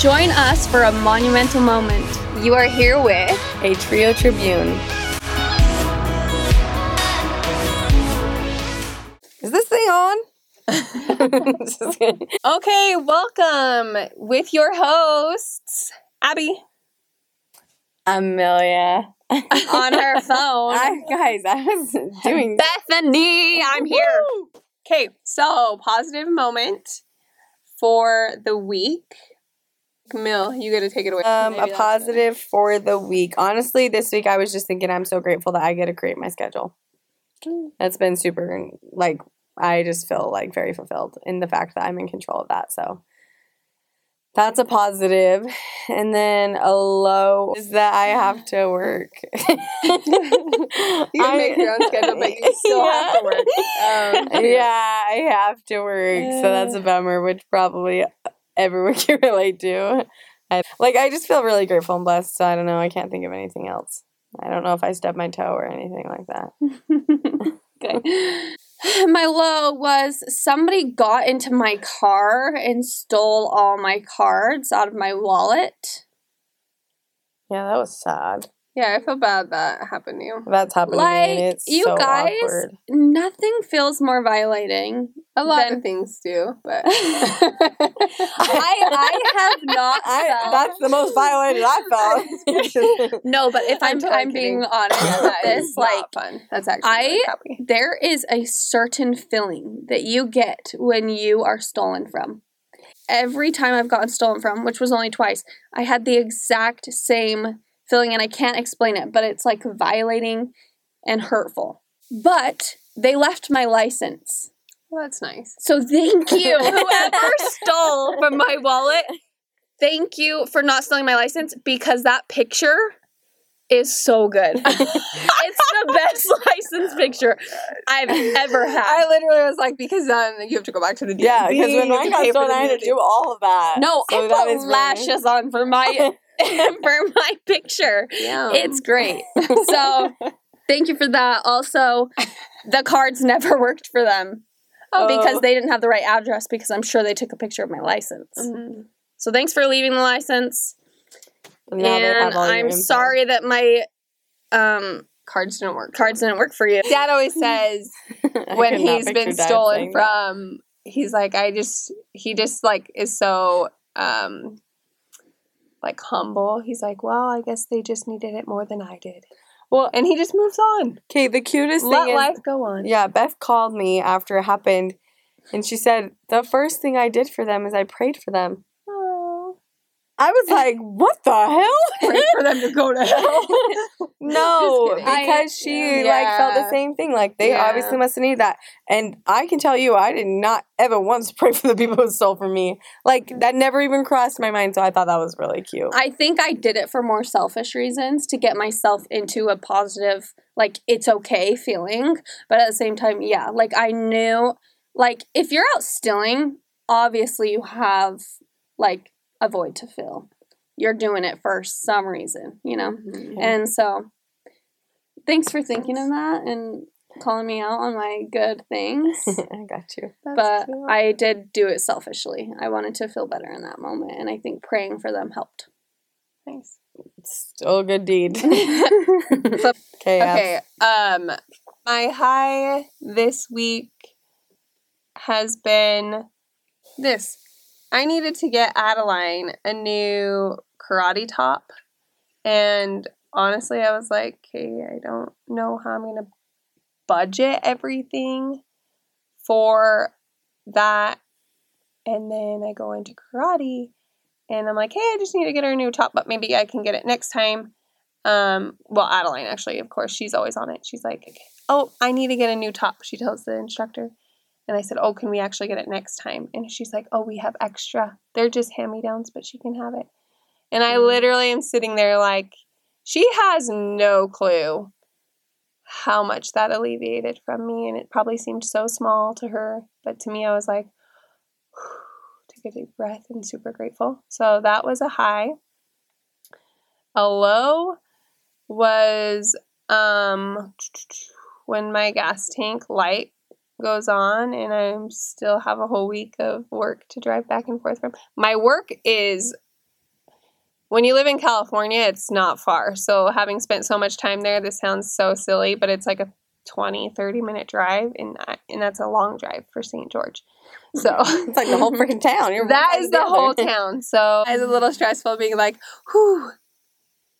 Join us for a monumental moment. You are here with a Trio Tribune. Is this thing on? okay, welcome with your hosts, Abby. Amelia. on her phone. I, guys, I was doing Bethany. I'm here. Okay, so positive moment for the week. Camille, you got to take it away. Um, a positive for the week. Honestly, this week I was just thinking I'm so grateful that I get to create my schedule. That's been super. Like I just feel like very fulfilled in the fact that I'm in control of that. So that's a positive. And then a low is that I have to work. you can make your own schedule, but you still yeah. have to work. Um, yeah, I have to work. So that's a bummer, which probably everyone can relate to. I, like, I just feel really grateful and blessed. So I don't know. I can't think of anything else. I don't know if I stubbed my toe or anything like that. okay. my low was somebody got into my car and stole all my cards out of my wallet. Yeah, that was sad. Yeah, I feel bad that happened to you. That's happened like, to me. it's you so guys, awkward. nothing feels more violating. A lot than, of things do, but I I have not. I, that's the most violated I've felt. no, but if I'm I'm, I'm being honest yeah, this, like fun. That's actually I really there is a certain feeling that you get when you are stolen from. Every time I've gotten stolen from, which was only twice, I had the exact same feeling and I can't explain it, but it's like violating and hurtful. But they left my license. Well, that's nice. So thank you, whoever stole from my wallet. Thank you for not stealing my license because that picture is so good. it's the best license picture I've ever had. I literally was like, because then you have to go back to the DMV. Yeah, because when mine got stolen, I had to do all of that. No, so I put lashes really... on for my for my picture. Yeah. It's great. So thank you for that. Also, the cards never worked for them oh. because they didn't have the right address because I'm sure they took a picture of my license. Mm-hmm. So thanks for leaving the license. And, and I'm sorry that my um, cards didn't work. Cards didn't work for you. Dad always says when he's been stolen from, he's like, I just, he just like is so um like humble. He's like, well, I guess they just needed it more than I did. Well, and he just moves on. Okay, the cutest Let thing life go on. Yeah, Beth called me after it happened, and she said the first thing I did for them is I prayed for them. I was like, what the hell? Pray for them to go to hell. no, because she yeah. like felt the same thing. Like they yeah. obviously must have needed that. And I can tell you, I did not ever once pray for the people who stole from me. Like that never even crossed my mind. So I thought that was really cute. I think I did it for more selfish reasons to get myself into a positive, like it's okay feeling. But at the same time, yeah, like I knew, like if you're out stealing, obviously you have like a void to fill. You're doing it for some reason, you know? Mm-hmm. And so thanks for thinking of that and calling me out on my good things. I got you. That's but cool. I did do it selfishly. I wanted to feel better in that moment, and I think praying for them helped. Thanks. Still a good deed. okay. Okay. Um, my high this week has been this. I needed to get Adeline a new karate top. And honestly, I was like, okay, I don't know how I'm going to budget everything for that. And then I go into karate and I'm like, hey, I just need to get her a new top, but maybe I can get it next time. Um, well, Adeline, actually, of course, she's always on it. She's like, oh, I need to get a new top, she tells the instructor. And I said, Oh, can we actually get it next time? And she's like, Oh, we have extra. They're just hand me downs, but she can have it. And I mm. literally am sitting there like, she has no clue how much that alleviated from me. And it probably seemed so small to her. But to me, I was like, take a deep breath and super grateful. So that was a high. A low was um, when my gas tank light goes on and I still have a whole week of work to drive back and forth from. My work is when you live in California, it's not far. So having spent so much time there, this sounds so silly, but it's like a 20, 30 minute drive, and and that's a long drive for St. George. So it's like the whole freaking town. You're that is the, whole town. So it's a little stressful being like, whew,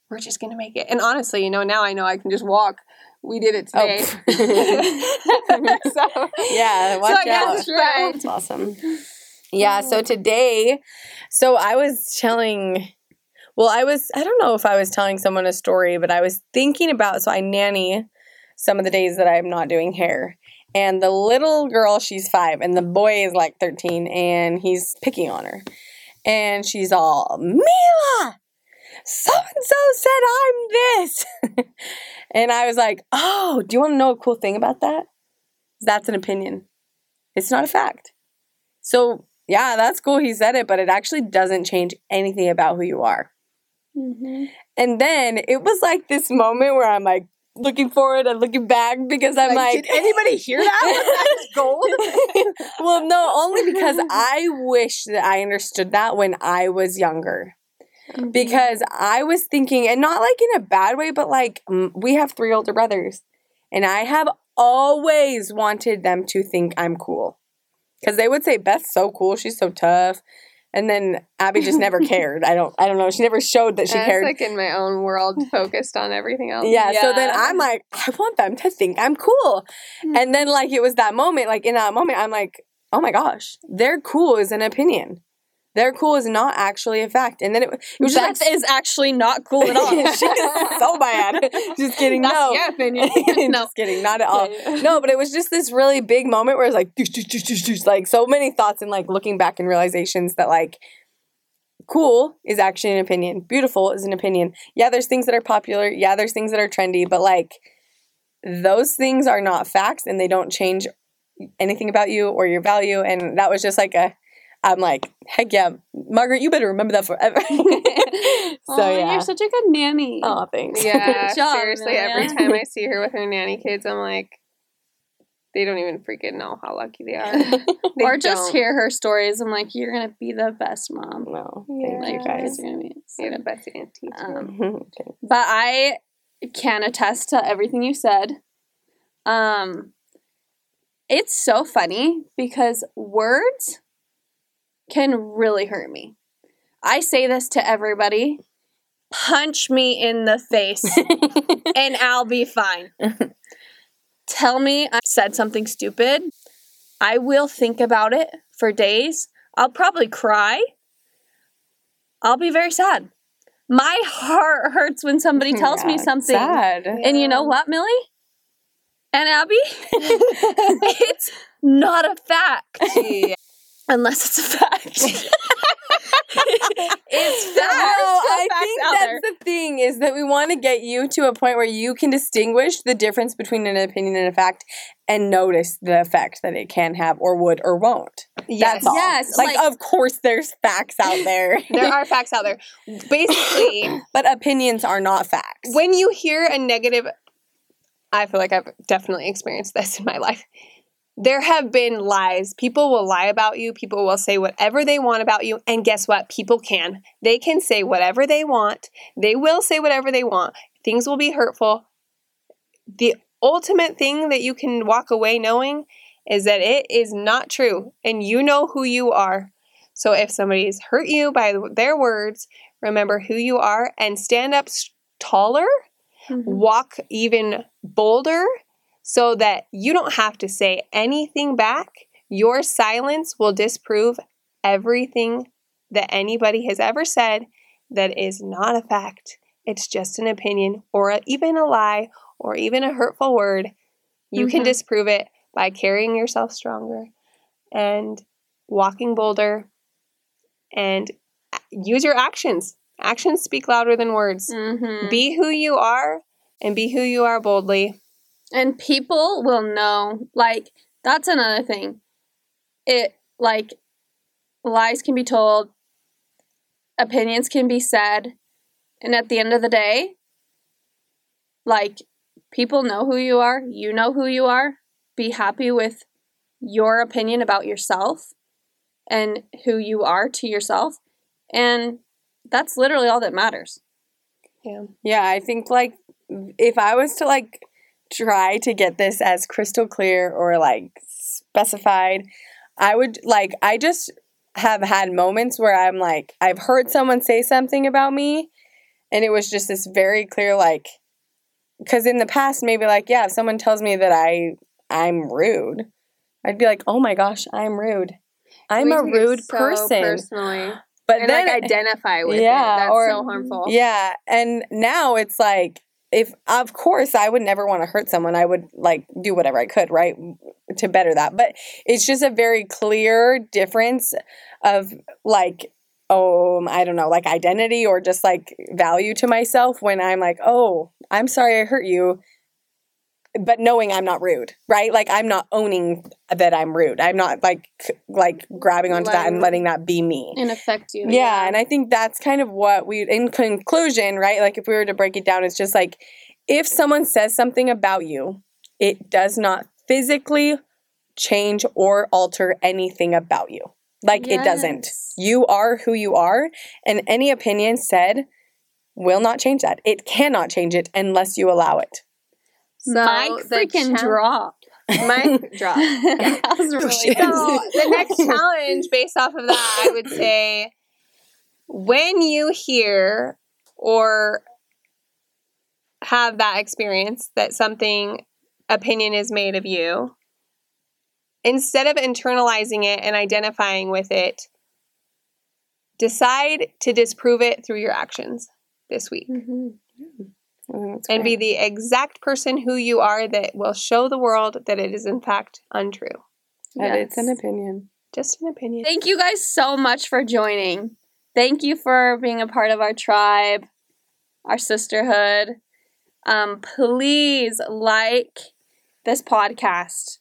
we're just gonna make it. And honestly, you know, now I know I can just walk. We did it oh. today. Oh. so yeah, watch so out. Right. That's awesome. Yeah, so mm. today, so I was telling well, I was, I don't know if I was telling someone a story, but I was thinking about, so I nanny some of the days that I'm not doing hair. And the little girl, she's five, and the boy is like 13, and he's picking on her. And she's all, Mila, so and so said I'm this. and I was like, oh, do you want to know a cool thing about that? That's an opinion, it's not a fact. So, yeah, that's cool. He said it, but it actually doesn't change anything about who you are. Mm-hmm. And then it was like this moment where I'm like looking forward and looking back because I'm like, like did anybody hear that? That's gold. well, no, only because I wish that I understood that when I was younger. Mm-hmm. Because I was thinking, and not like in a bad way, but like we have three older brothers, and I have always wanted them to think I'm cool. Because they would say, Beth's so cool. She's so tough. And then Abby just never cared. I don't I don't know. She never showed that she That's cared. like in my own world, focused on everything else. Yeah, yeah, So then I'm like, I want them to think I'm cool. Mm-hmm. And then like it was that moment, like in that moment, I'm like, oh my gosh, they're cool is an opinion. They're cool is not actually a fact. And then it, it was Beth just like, is actually not cool at all. She's so bad. Just kidding. That's no. your opinion. no. just kidding. Not at all. No, but it was just this really big moment where it's like, like so many thoughts and like looking back and realizations that like cool is actually an opinion. Beautiful is an opinion. Yeah, there's things that are popular. Yeah, there's things that are trendy, but like those things are not facts and they don't change anything about you or your value. And that was just like a I'm like, heck yeah, Margaret, you better remember that forever. so oh, yeah, you're such a good nanny. Oh, thanks. Yeah, job, seriously, man. every time I see her with her nanny kids, I'm like, they don't even freaking know how lucky they are. they or just don't. hear her stories. I'm like, you're gonna be the best mom. No, yeah. thank you guys. You're gonna be so you're the best auntie. Um, But I can attest to everything you said. Um, it's so funny because words can really hurt me. I say this to everybody punch me in the face and I'll be fine. Tell me I said something stupid. I will think about it for days. I'll probably cry. I'll be very sad. My heart hurts when somebody tells yeah, me something. Sad. And you know what, Millie? And Abby? it's not a fact. Yeah unless it's a fact. it's fact. No, I think that's there. the thing is that we want to get you to a point where you can distinguish the difference between an opinion and a fact and notice the effect that it can have or would or won't. Yes. That's all. Yes. Like, like, of course there's facts out there. there are facts out there. Basically, but opinions are not facts. When you hear a negative I feel like I've definitely experienced this in my life there have been lies. People will lie about you. People will say whatever they want about you. And guess what? People can. They can say whatever they want. They will say whatever they want. Things will be hurtful. The ultimate thing that you can walk away knowing is that it is not true and you know who you are. So if somebody's hurt you by their words, remember who you are and stand up taller, mm-hmm. walk even bolder so that you don't have to say anything back. Your silence will disprove everything that anybody has ever said that is not a fact. It's just an opinion or a, even a lie or even a hurtful word. You mm-hmm. can disprove it by carrying yourself stronger and walking bolder and use your actions. Actions speak louder than words. Mm-hmm. Be who you are and be who you are boldly. And people will know. Like, that's another thing. It, like, lies can be told, opinions can be said, and at the end of the day, like, people know who you are, you know who you are. Be happy with your opinion about yourself and who you are to yourself. And that's literally all that matters. Yeah. Yeah, I think like if I was to like try to get this as crystal clear or like specified, I would like I just have had moments where I'm like I've heard someone say something about me and it was just this very clear like cuz in the past maybe like yeah, if someone tells me that I I'm rude, I'd be like, "Oh my gosh, I'm rude." I'm a rude so person. Personally. But and then like identify with Yeah, it. That's or- so harmful. Yeah, and now it's like if of course I would never want to hurt someone, I would like do whatever I could, right, to better that. But it's just a very clear difference of like oh, I don't know, like identity or just like value to myself when I'm like, "Oh, I'm sorry I hurt you." But knowing I'm not rude, right? Like I'm not owning that I'm rude. I'm not like like grabbing onto that and Letting- letting that be me. And affect you. Yeah, and I think that's kind of what we, in conclusion, right? Like if we were to break it down, it's just like if someone says something about you, it does not physically change or alter anything about you. Like it doesn't. You are who you are, and any opinion said will not change that. It cannot change it unless you allow it. So Mic the freaking cha- drop. Mic drop. that was really shit. good. So the next challenge based off of that, I would say when you hear or have that experience that something opinion is made of you, instead of internalizing it and identifying with it, decide to disprove it through your actions this week Mhm. Mm, that's and be the exact person who you are that will show the world that it is in fact untrue. And it's an opinion. Just an opinion. Thank you guys so much for joining. Thank you for being a part of our tribe, our sisterhood. Um, please like this podcast,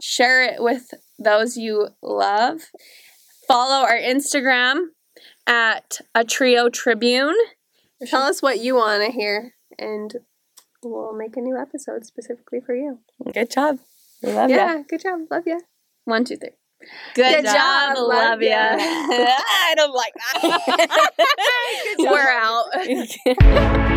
share it with those you love. Follow our Instagram at a trio tribune. Tell us what you want to hear, and we'll make a new episode specifically for you. Good job. We love yeah, ya. good job. Love you. One, two, three. Good job, love you. I don't like that. We're out. out.